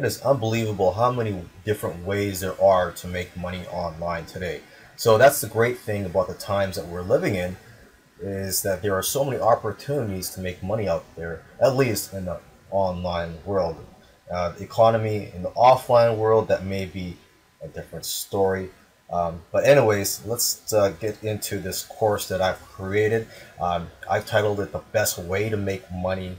it is unbelievable how many different ways there are to make money online today. So that's the great thing about the times that we're living in is that there are so many opportunities to make money out there, at least in the online world. Uh, the economy in the offline world, that may be a different story. Um, but anyways, let's uh, get into this course that I've created. Um, I've titled it "The Best Way to Make Money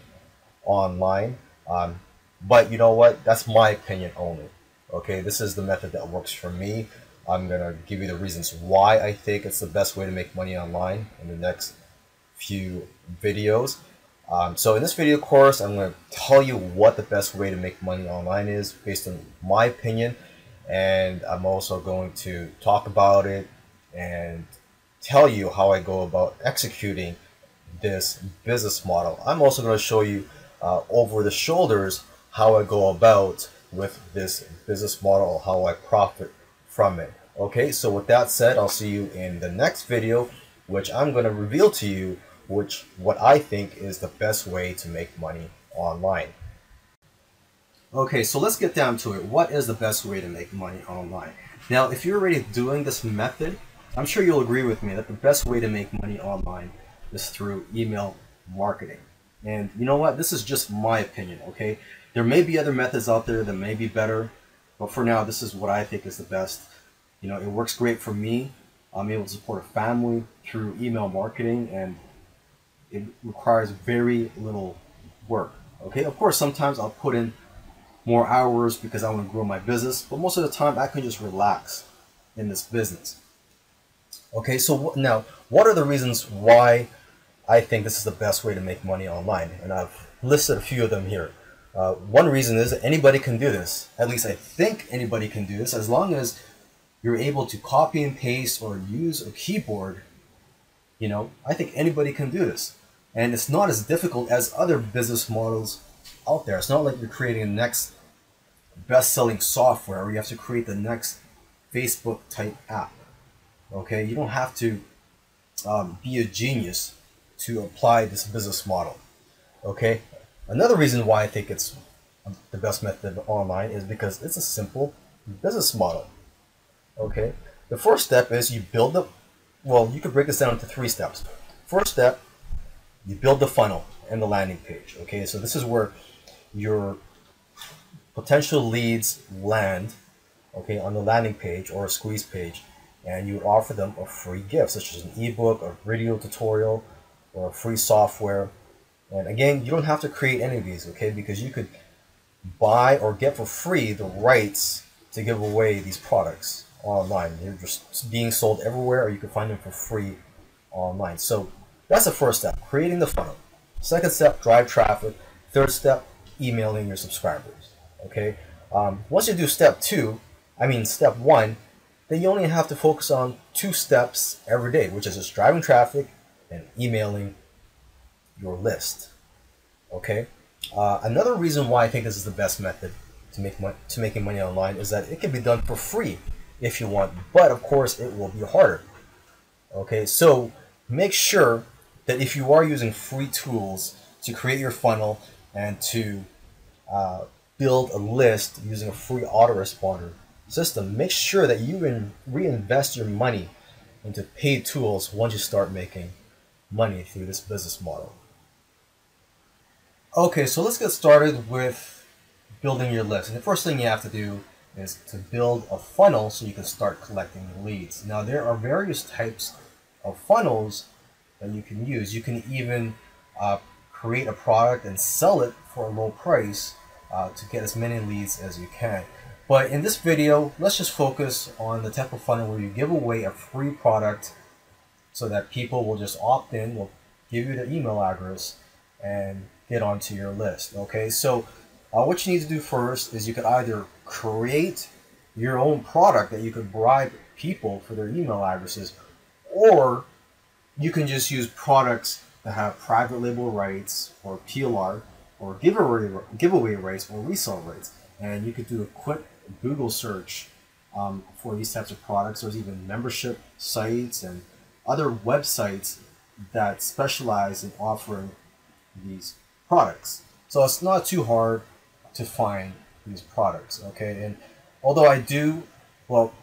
Online." Um, but you know what? That's my opinion only. Okay, this is the method that works for me. I'm gonna give you the reasons why I think it's the best way to make money online in the next few videos. Um, so in this video course, I'm to tell you what the best way to make money online is based on my opinion. And I'm also going to talk about it and tell you how I go about executing this business model. I'm also going to show you uh, over the shoulders how I go about with this business model, how I profit from it. Okay, so with that said, I'll see you in the next video, which I'm going to reveal to you which what I think is the best way to make money online. Okay, so let's get down to it. What is the best way to make money online? Now, if you're already doing this method, I'm sure you'll agree with me that the best way to make money online is through email marketing. And you know what? This is just my opinion, okay? There may be other methods out there that may be better, but for now, this is what I think is the best. You know, it works great for me. I'm able to support a family through email marketing, and it requires very little work. Okay, of course, sometimes I'll put in more hours because I want to grow my business, but most of the time I can just relax in this business. Okay, so now, what are the reasons why I think this is the best way to make money online? And I've listed a few of them here. Uh, one reason is that anybody can do this. At least I think anybody can do this as long as you're able to copy and paste or use a keyboard. You know, I think anybody can do this. And it's not as difficult as other business models out there. It's not like you're creating the next best selling software or you have to create the next Facebook type app. Okay, you don't have to um, be a genius to apply this business model. Okay, another reason why I think it's the best method online is because it's a simple business model. Okay, the first step is you build the Well, you could break this down into three steps. First step, you build the funnel and the landing page. Okay, so this is where your potential leads land, okay, on the landing page or a squeeze page, and you offer them a free gift, such as an ebook, a video tutorial, or a free software. And again, you don't have to create any of these, okay, because you could buy or get for free the rights to give away these products online. They're just being sold everywhere, or you can find them for free online. So that's the first step, creating the funnel. Second step, drive traffic. Third step, emailing your subscribers. Okay. Um, once you do step two, I mean step one, then you only have to focus on two steps every day, which is just driving traffic and emailing your list. Okay. Uh, another reason why I think this is the best method to make money, to making money online is that it can be done for free if you want, but of course it will be harder. Okay, so make sure that if you are using free tools to create your funnel and to uh, build a list using a free autoresponder system, make sure that you in, reinvest your money into paid tools once you start making money through this business model. Okay, so let's get started with building your list. And the first thing you have to do is to build a funnel so you can start collecting leads. Now, there are various types of funnels that you can use. You can even uh, create a product and sell it for a low price uh, to get as many leads as you can. But in this video, let's just focus on the type of funnel where you give away a free product so that people will just opt in, will give you their email address, and get onto your list. Okay, so uh, what you need to do first is you could either create your own product that you could bribe people for their email addresses, or you can just use products that have private label rights or PLR or giveaway giveaway rights or resale rights, and you could do a quick Google search um, for these types of products. There's even membership sites and other websites that specialize in offering these products. So it's not too hard to find these products. Okay, and although I do, well,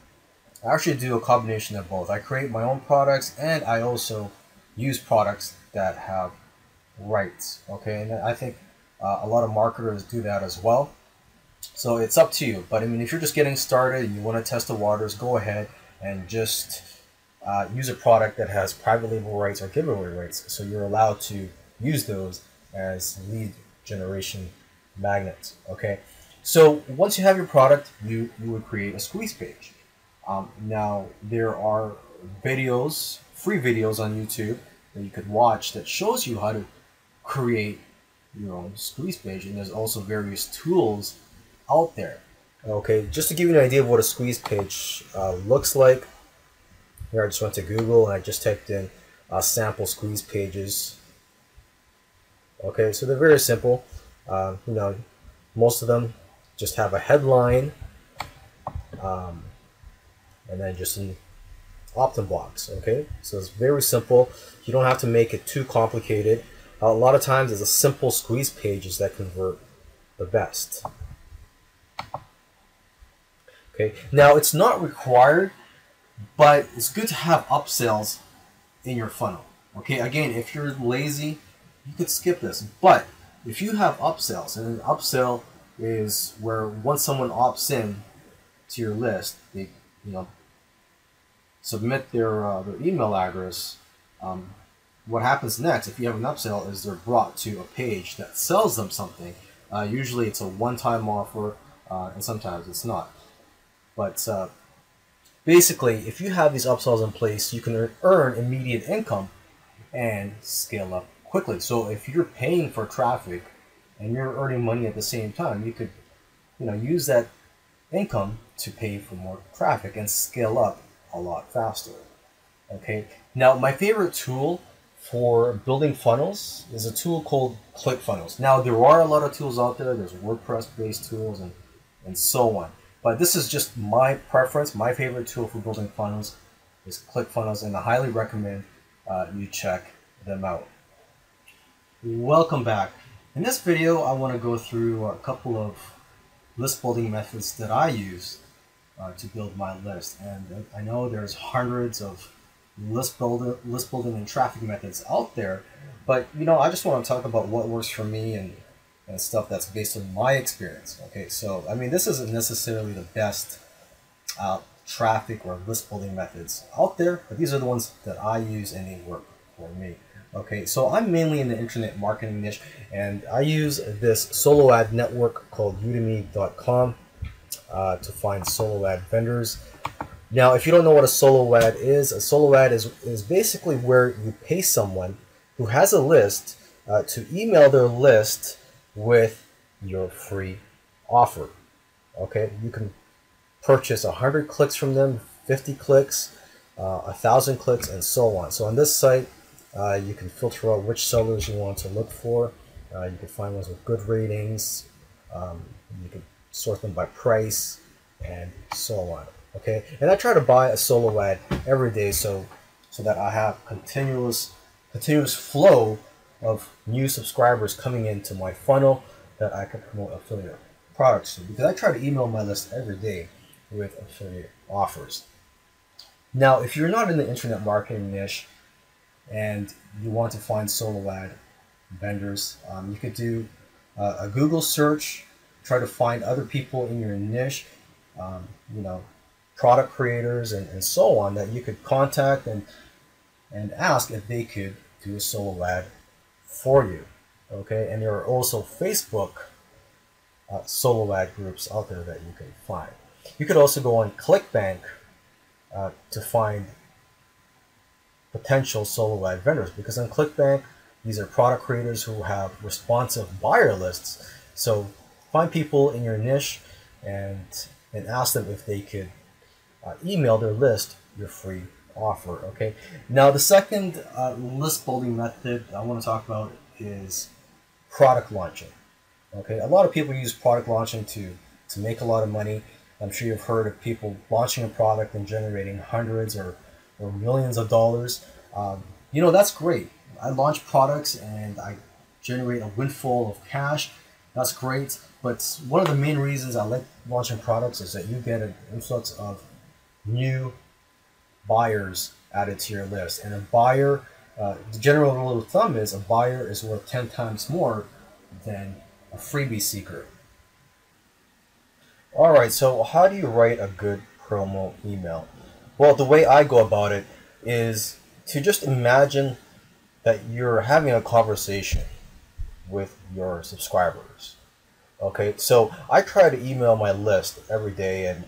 I actually do a combination of both. I create my own products and I also use products that have rights. Okay, and I think uh, a lot of marketers do that as well. So it's up to you. But I mean, if you're just getting started and you want to test the waters, go ahead and just uh, use a product that has private label rights or giveaway rights. So you're allowed to use those as lead generation magnets. Okay. So once you have your product, you, you would create a squeeze page. Um, now there are videos, free videos on YouTube that you could watch that shows you how to create your own squeeze page, and there's also various tools out there. Okay, just to give you an idea of what a squeeze page uh, looks like, here I just went to Google and I just typed in uh, sample squeeze pages. Okay, so they're very simple. Uh, you know, most of them just have a headline um, and then just an opt-in box. Okay, so it's very simple. You don't have to make it too complicated. a lot of times, it's a simple squeeze pages that convert the best. Okay, now it's not required, but it's good to have upsells in your funnel. Okay, again, if you're lazy, you could skip this. But if you have upsells, and an upsell is where once someone opts in to your list, they you know submit their uh, their email address. Um, what happens next, if you have an upsell, is they're brought to a page that sells them something. Uh, usually, it's a one-time offer, uh, and sometimes it's not. But uh, basically, if you have these upsells in place, you can earn immediate income and scale up quickly. So if you're paying for traffic and you're earning money at the same time, you could, you know, use that income to pay for more traffic and scale up a lot faster. Okay. Now, my favorite tool for building funnels is a tool called ClickFunnels. Now, there are a lot of tools out there. There's WordPress-based tools and and so on. But this is just my preference. My favorite tool for building funnels is ClickFunnels, and I highly recommend uh, you check them out. Welcome back. In this video, I want to go through a couple of list building methods that I use uh, to build my list. And I know there's hundreds of list building, list building and traffic methods out there, but you know, I just want to talk about what works for me and and stuff that's based on my experience. Okay, so I mean, this isn't necessarily the best uh, traffic or list building methods out there, but these are the ones that I use and they work for me. Okay, so I'm mainly in the internet marketing niche, and I use this solo ad network called Udimi.com uh, to find solo ad vendors. Now, if you don't know what a solo ad is, a solo ad is, is basically where you pay someone who has a list uh, to email their list with your free offer. Okay, you can purchase 100 clicks from them, 50 clicks, uh, 1,000 clicks, and so on. So on this site, uh, you can filter out which sellers you want to look for. Uh, you can find ones with good ratings. Um, you can sort them by price and so on. Okay, and I try to buy a solo ad every day so so that I have continuous continuous flow of new subscribers coming into my funnel that I can promote affiliate products to because I try to email my list every day with affiliate offers. Now, if you're not in the internet marketing niche and you want to find solo ad vendors, um, you could do uh, a Google search, try to find other people in your niche, um, you know, product creators and, and so on that you could contact and and ask if they could do a solo ad for you. Okay, and there are also Facebook uh, solo ad groups out there that you can find. You could also go on ClickBank uh, to find potential solo ad vendors because on ClickBank, these are product creators who have responsive buyer lists. So find people in your niche and and ask them if they could uh, email their list your free offer. Okay. Now the second uh, list building method I want to talk about is product launching. Okay. A lot of people use product launching to to make a lot of money. I'm sure you've heard of people launching a product and generating hundreds or, or millions of dollars. Um, you know that's great. I launch products and I generate a windfall of cash. That's great. But one of the main reasons I like launching products is that you get an influx of new buyers added to your list. And a buyer, uh, the general rule of thumb is a buyer is worth 10 times more than a freebie seeker. All right, so how do you write a good promo email? Well, the way I go about it is to just imagine that you're having a conversation with your subscribers. Okay, so I try to email my list every day, and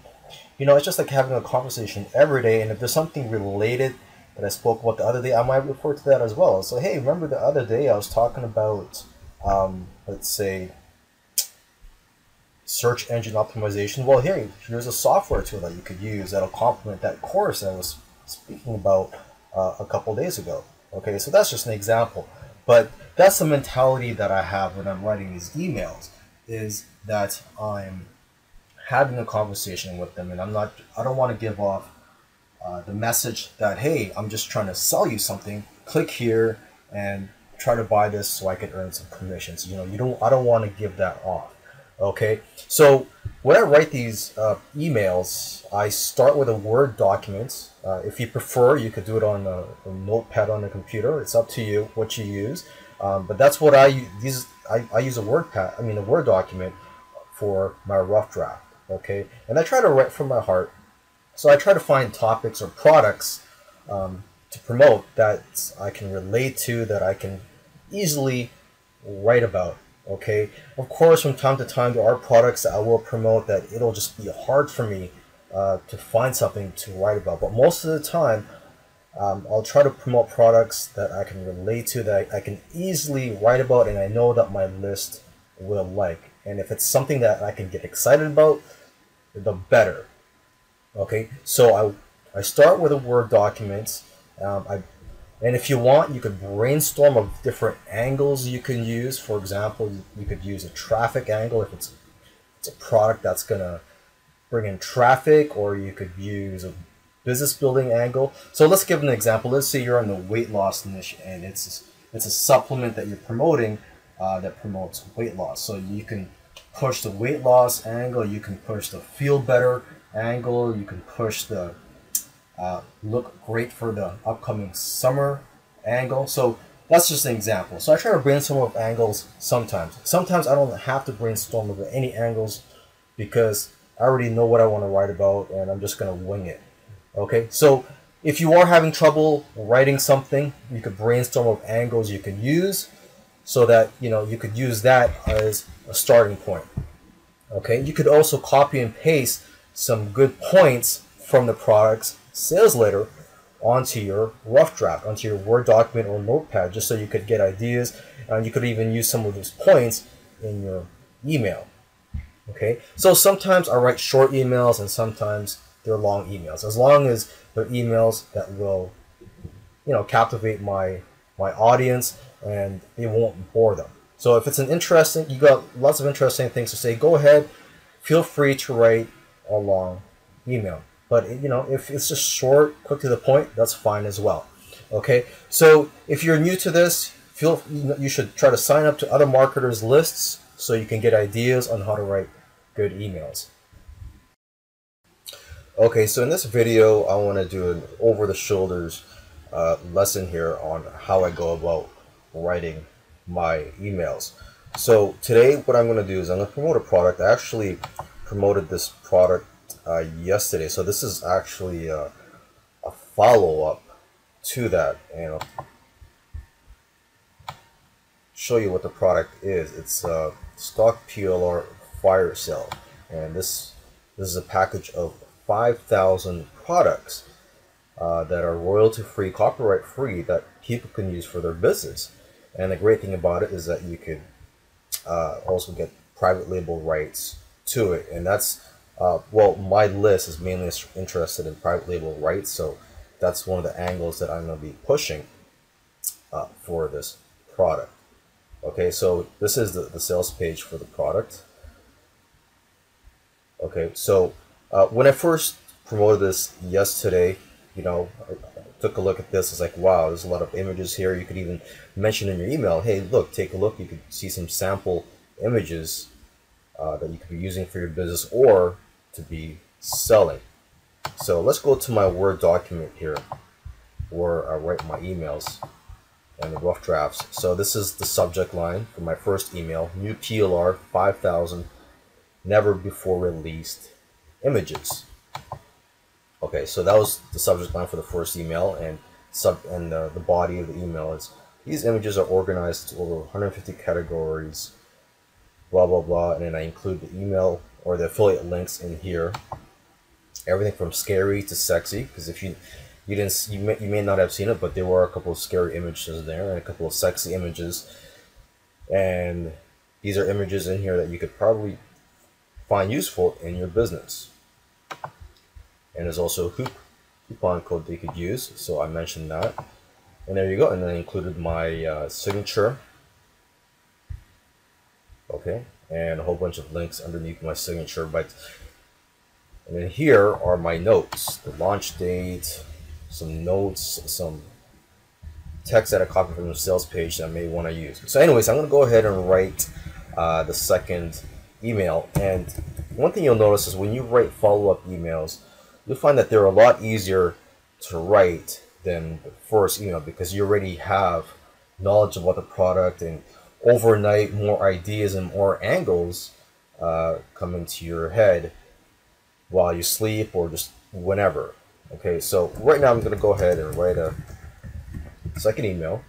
you know, it's just like having a conversation every day. And if there's something related that I spoke about the other day, I might refer to that as well. So, hey, remember the other day I was talking about, um, let's say, search engine optimization? Well, here, here's a software tool that you could use that'll complement that course I was speaking about uh, a couple days ago. Okay, so that's just an example. But that's the mentality that I have when I'm writing these emails is that I'm having a conversation with them and I'm not I don't want to give off uh, the message that hey I'm just trying to sell you something click here and try to buy this so I can earn some commissions you know you don't I don't want to give that off okay? So when I write these uh, emails I start with a Word document. Uh, if you prefer you could do it on a, a, notepad on the computer. It's up to you what you use. Um, but that's what I these I, I use a Word pad I mean a Word document for my rough draft okay? And I try to write from my heart. So I try to find topics or products um, to promote that I can relate to, that I can easily write about, okay? Of course, from time to time, there are products that I will promote that it'll just be hard for me uh, to find something to write about. But most of the time, um, I'll try to promote products that I can relate to, that I, I can easily write about, and I know that my list will like. And if it's something that I can get excited about, the better. Okay, so I, I start with a Word document. Um, I, and if you want, you could brainstorm of different angles you can use. For example, you could use a traffic angle if it's, it's a product that's to bring in traffic, or you could use a business building angle. So let's give an example. Let's say you're in the weight loss niche and it's, it's a supplement that you're promoting uh, that promotes weight loss. So you can push the weight loss angle, you can push the feel better angle, you can push the uh, look great for the upcoming summer angle. So that's just an example. So I try to brainstorm of angles sometimes. Sometimes I don't have to brainstorm over any angles because I already know what I want to write about and I'm just going to wing it. Okay, so if you are having trouble writing something, you could brainstorm of angles you can use so that you know you could use that as a starting point. Okay, you could also copy and paste some good points from the product's sales letter onto your rough draft, onto your Word document or notepad, just so you could get ideas. And you could even use some of those points in your email. Okay, so sometimes I write short emails and sometimes they're long emails. As long as they're emails that will, you know, captivate my my audience and it won't bore them. So if it's an interesting, you got lots of interesting things to say, go ahead, feel free to write a long email. But you know, if it's just short, quick to the point, that's fine as well. Okay, so if you're new to this, feel you should try to sign up to other marketers' lists so you can get ideas on how to write good emails. Okay, so in this video, I want to do an over-the-shoulders uh, lesson here on how I go about writing my emails. So today what I'm going to do is I'm going to promote a product. I actually promoted this product uh, yesterday. So this is actually a, a follow-up to that. And I'll show you what the product is. It's a stock PLR fire sale. And this, this is a package of 5,000 products uh, that are royalty free, copyright free that people can use for their business. And the great thing about it is that you could uh, also get private label rights to it. And that's, uh, well, my list is mainly interested in private label rights. So that's one of the angles that I'm going to be pushing uh, for this product. Okay, so this is the, the sales page for the product. Okay, so uh, when I first promoted this yesterday, you know, i took a look at this. It's like, wow, there's a lot of images here. You could even mention in your email, hey, look, take a look. You could see some sample images uh, that you could be using for your business or to be selling. So let's go to my Word document here where I write my emails and the rough drafts. So this is the subject line for my first email, new PLR 5000 never before released images. Okay, so that was the subject line for the first email and sub and the, the body of the email is these images are organized to over 150 categories, blah blah blah, and then I include the email or the affiliate links in here. Everything from scary to sexy, because if you you didn't you may, you may not have seen it, but there were a couple of scary images there and a couple of sexy images, and these are images in here that you could probably find useful in your business. And there's also a coupon code you could use, so I mentioned that. And there you go, and then I included my uh, signature. And a whole bunch of links underneath my signature. But and then here are my notes: the launch date, some notes, some text that I copied from the sales page that I may want to use. So, anyways, I'm going to go ahead and write uh, the second email. And one thing you'll notice is when you write follow-up emails, you'll find that they're a lot easier to write than the first email because you already have knowledge about the product and overnight more ideas and more angles uh, come into your head while you sleep or just whenever. Okay, so right now I'm going to go ahead and write a second email.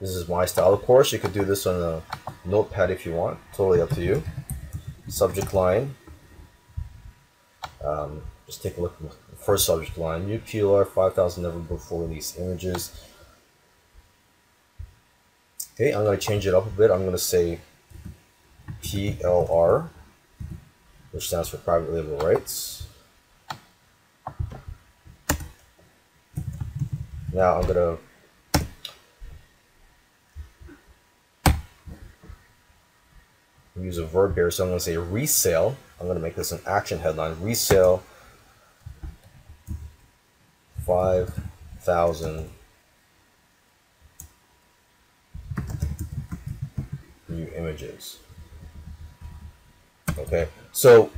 This is my style. Of course, you could do this on a notepad if you want. Totally up to you. Subject line. Um, just take a look at the first subject line. New PLR 5000 never before released images. Okay, I'm going to change it up a bit. I'm going to say PLR, which stands for private label rights. Now I'm going to use a verb here. So I'm going to say resale. I'm going to make this an action headline. Resale 5,000 new images. Okay, so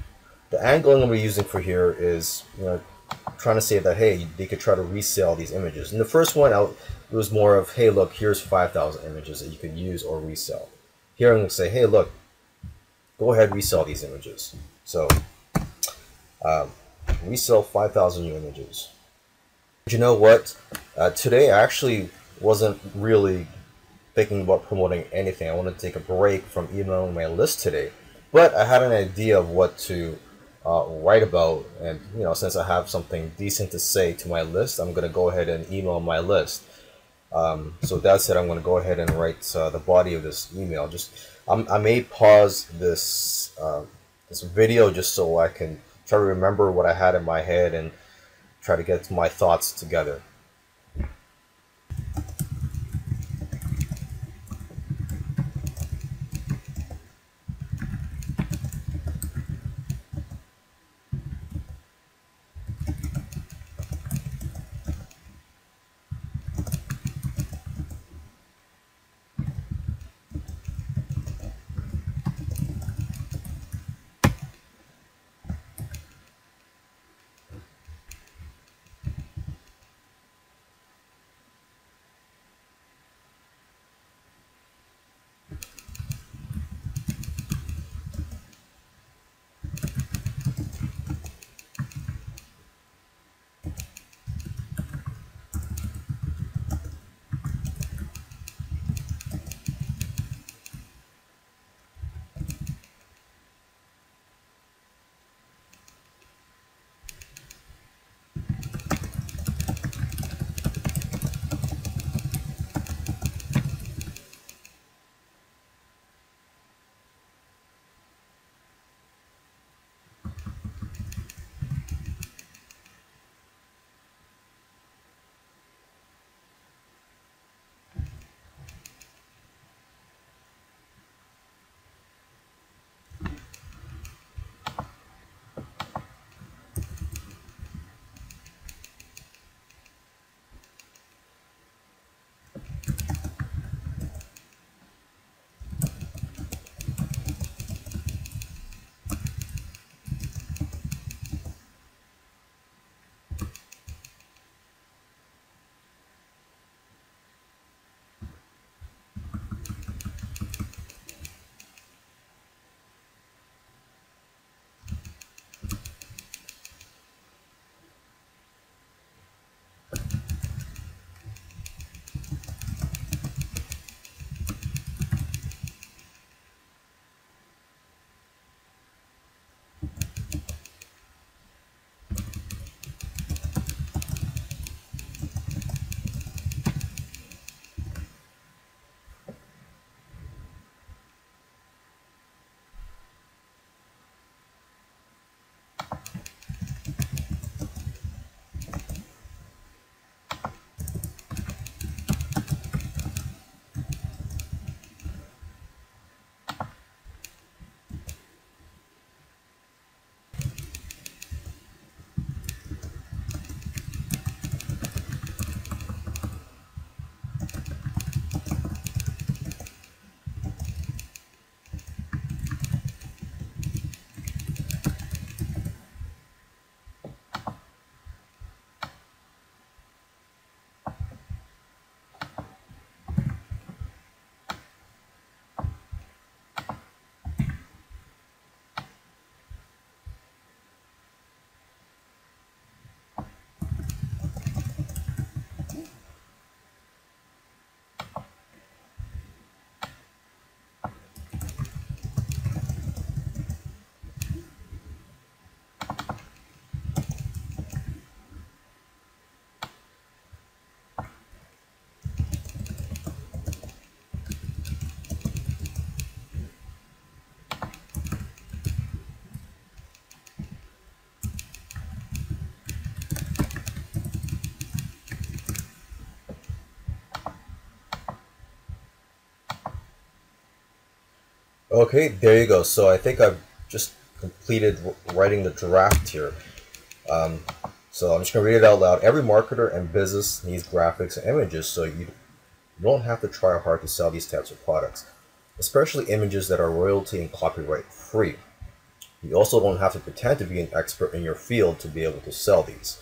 the angle I'm going to be using for here is, you know, trying to say that, hey, they could try to resell these images. And the first one, out, it was more of, hey, look, here's 5,000 images that you could use or resell. Here I'm going to say, hey, look, go ahead, resell these images. So, um, resell 5,000 new images. You know what? Uh, today I actually wasn't really thinking about promoting anything. I want to take a break from emailing my list today, but I had an idea of what to uh, write about, and you know, since I have something decent to say to my list, I'm gonna go ahead and email my list. Um, so that said, I'm gonna go ahead and write uh, the body of this email. Just I'm, i may pause this uh, this video just so I can try to remember what I had in my head and try to get my thoughts together. Okay, there you go. So I think I've just completed writing the draft here. Um, so I'm just going to read it out loud. Every marketer and business needs graphics and images, so you don't have to try hard to sell these types of products, especially images that are royalty and copyright free. You also don't have to pretend to be an expert in your field to be able to sell these.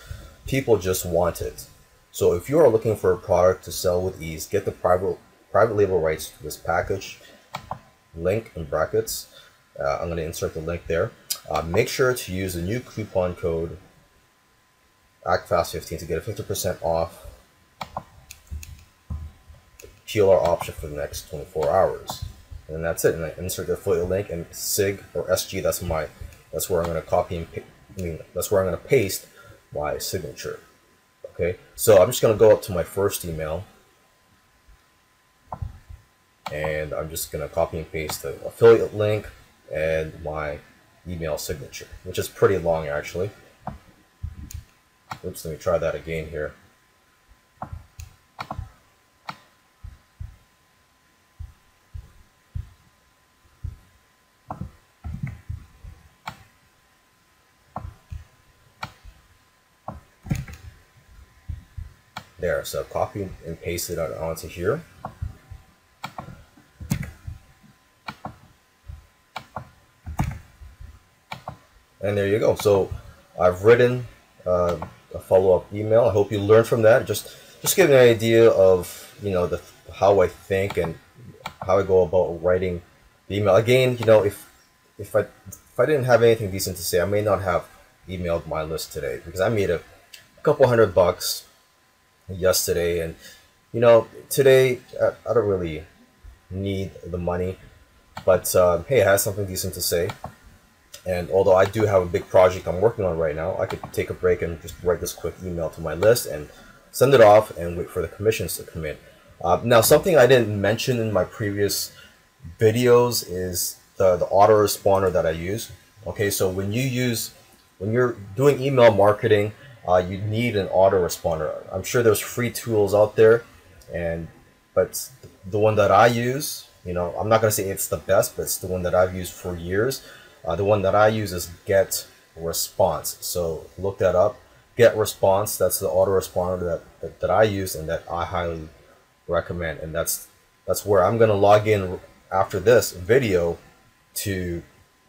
People just want it. So if you are looking for a product to sell with ease, get the private private label rights to this package. Link in brackets. Uh, I'm going to insert the link there. Uh, make sure to use the new coupon code ACTFAST15 to get a 50% off PLR option for the next 24 hours. And that's it. And I insert the affiliate link and SIG or SG. That's my. That's where I'm going to copy and. I mean, that's where I'm going to paste my signature. Okay. So I'm just going to go up to my first email, and I'm just going to copy and paste the affiliate link and my email signature, which is pretty long actually. Oops, let me try that again here. There, so copy and paste it onto here. And there you go. So I've written uh, a follow-up email. I hope you learned from that. Just just give an idea of you know the how I think and how I go about writing the email. Again, you know if if I if I didn't have anything decent to say, I may not have emailed my list today because I made a couple hundred bucks yesterday, and you know today I, I don't really need the money, but uh, hey, I have something decent to say. And although I do have a big project I'm working on right now, I could take a break and just write this quick email to my list and send it off and wait for the commissions to come in. Uh, now, something I didn't mention in my previous videos is the, the autoresponder that I use. Okay, so when you use, when you're doing email marketing, uh, you need an autoresponder. I'm sure there's free tools out there, and but the one that I use, you know, I'm not gonna say it's the best, but it's the one that I've used for years. Uh, the one that I use is Get Response. So look that up. GetResponse. That's the autoresponder that, that that I use and that I highly recommend. And that's that's where I'm gonna log in after this video to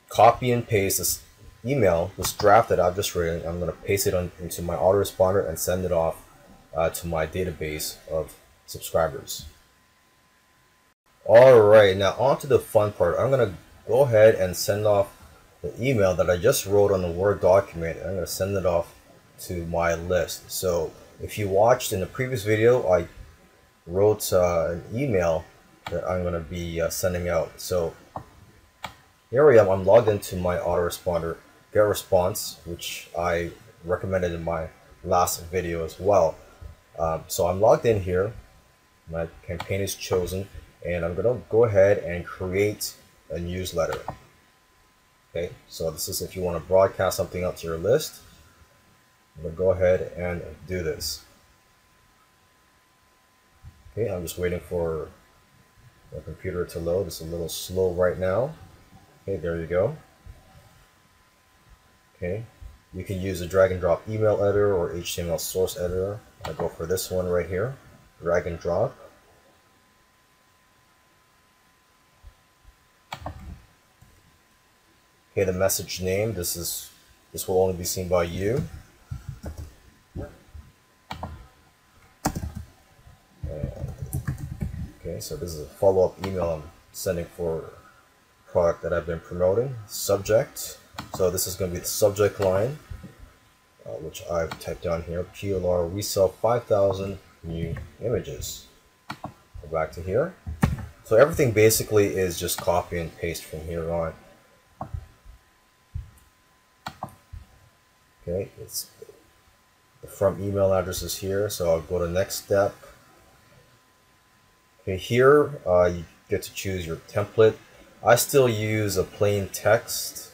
copy and paste this email, this draft that I've just written. I'm gonna paste it on, into my autoresponder and send it off uh, to my database of subscribers. All right, now on to the fun part. I'm gonna go ahead and send off the email that I just wrote on the Word document. I'm going to send it off to my list. So if you watched in the previous video, I wrote uh, an email that I'm going to be uh, sending out. So here I am. I'm logged into my autoresponder GetResponse, which I recommended in my last video as well. Um, so I'm logged in here. My campaign is chosen, and I'm going to go ahead and create a newsletter. Okay, so this is if you want to broadcast something out to your list. I'm going to go ahead and do this. Okay, I'm just waiting for the computer to load. It's a little slow right now. Okay, there you go. Okay, you can use a drag and drop email editor or HTML source editor. I go for this one right here, drag and drop. Okay, the message name, this is this will only be seen by you. Okay, so this is a follow-up email I'm sending for product that I've been promoting. Subject. So this is going to be the subject line, uh, which I've typed down here. PLR resell 5,000 new images. Go back to here. So everything basically is just copy and paste from here on. Okay, it's the from email address is here, so I'll go to next step. Okay, here uh, you get to choose your template. I still use a plain text,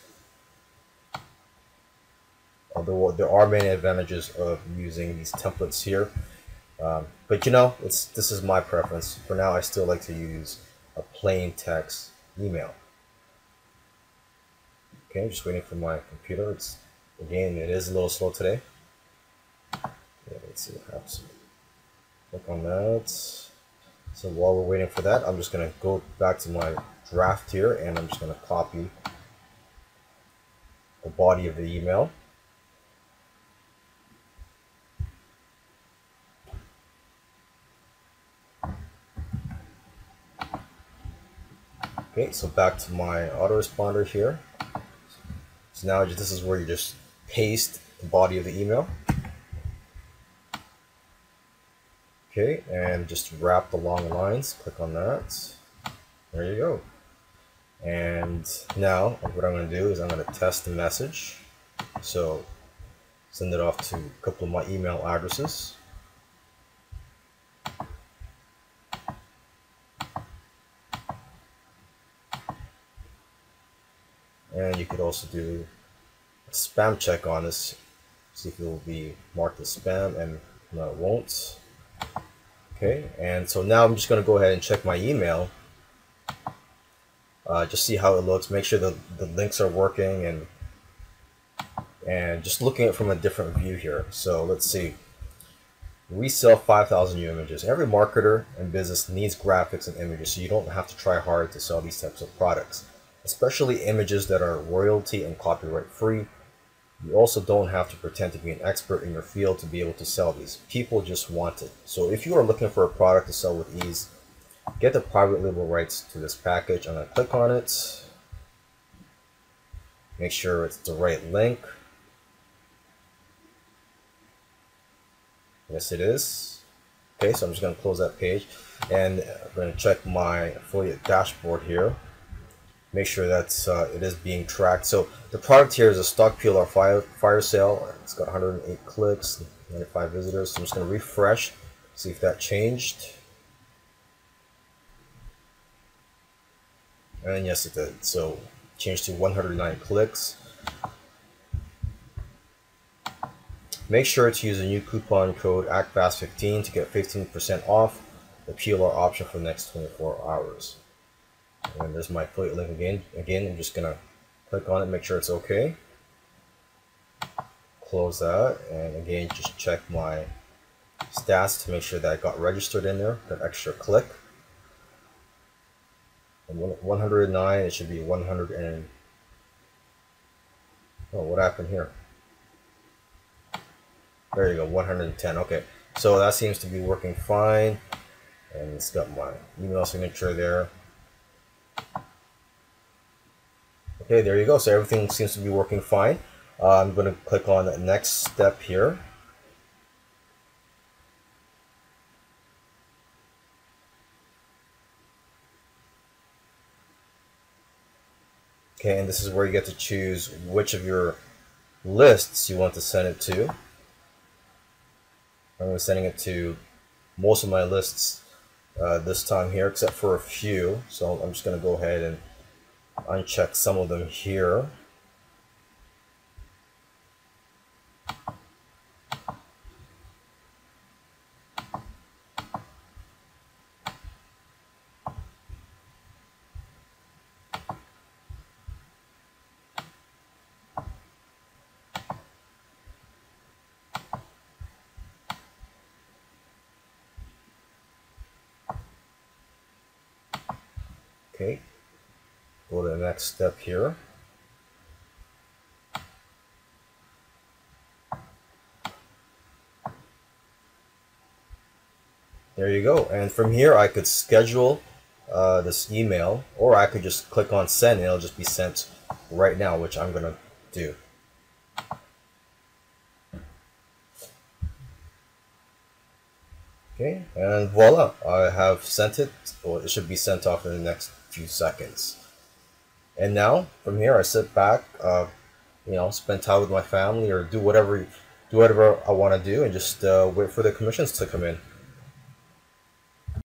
although there are many advantages of using these templates here. Um, but you know, it's this is my preference. For now, I still like to use a plain text email. Okay, I'm just waiting for my computer. It's again, it is a little slow today. Yeah, let's see what happens. Click on that. So while we're waiting for that, I'm just gonna go back to my draft here and I'm just gonna copy the body of the email. Okay, so back to my autoresponder here. So now this is where you just paste the body of the email. Okay, and just wrap the long lines. Click on that. There you go. And now what I'm going to do is I'm going to test the message. So send it off to a couple of my email addresses. And you could also do spam check on this, see if it will be marked as spam, and no, it won't. Okay, and so now I'm just going to go ahead and check my email. Uh, just see how it looks, make sure the, the links are working, and and just looking at it from a different view here. So let's see. We sell 5,000 new images. Every marketer and business needs graphics and images, so you don't have to try hard to sell these types of products especially images that are royalty and copyright free. You also don't have to pretend to be an expert in your field to be able to sell these. People just want it. So if you are looking for a product to sell with ease, get the private label rights to this package. I'm going to click on it. Make sure it's the right link. Yes, it is. Okay, so I'm just going to close that page and I'm going to check my affiliate dashboard here make sure that uh, it is being tracked. So the product here is a stock PLR fire, fire sale. It's got 108 clicks, 95 visitors. So I'm just going to refresh, see if that changed. And yes, it did. So changed to 109 clicks. Make sure to use a new coupon code ACTFAST15 to get 15% off the PLR option for the next 24 hours. And there's my affiliate link again. Again, I'm just gonna click on it, make sure it's okay. Close that, and again, just check my stats to make sure that I got registered in there, that extra click. And 109, it should be 100 and, oh, what happened here? There you go, 110, okay. So that seems to be working fine. And it's got my email signature there. Okay, there you go. So everything seems to be working fine. Uh, I'm going to click on the next step here. Okay, and this is where you get to choose which of your lists you want to send it to. I'm going to sending it to most of my lists uh, this time here, except for a few. So I'm just going to go ahead and uncheck some of them here. Okay, go to the next step here. There you go. And from here, I could schedule uh, this email, or I could just click on send and it'll just be sent right now, which I'm going to do. Okay, and voila, I have sent it, or it should be sent off in the next few seconds. And now, from here, I sit back, uh, you know, spend time with my family or do whatever, do whatever I want to do and just uh, wait for the commissions to come in.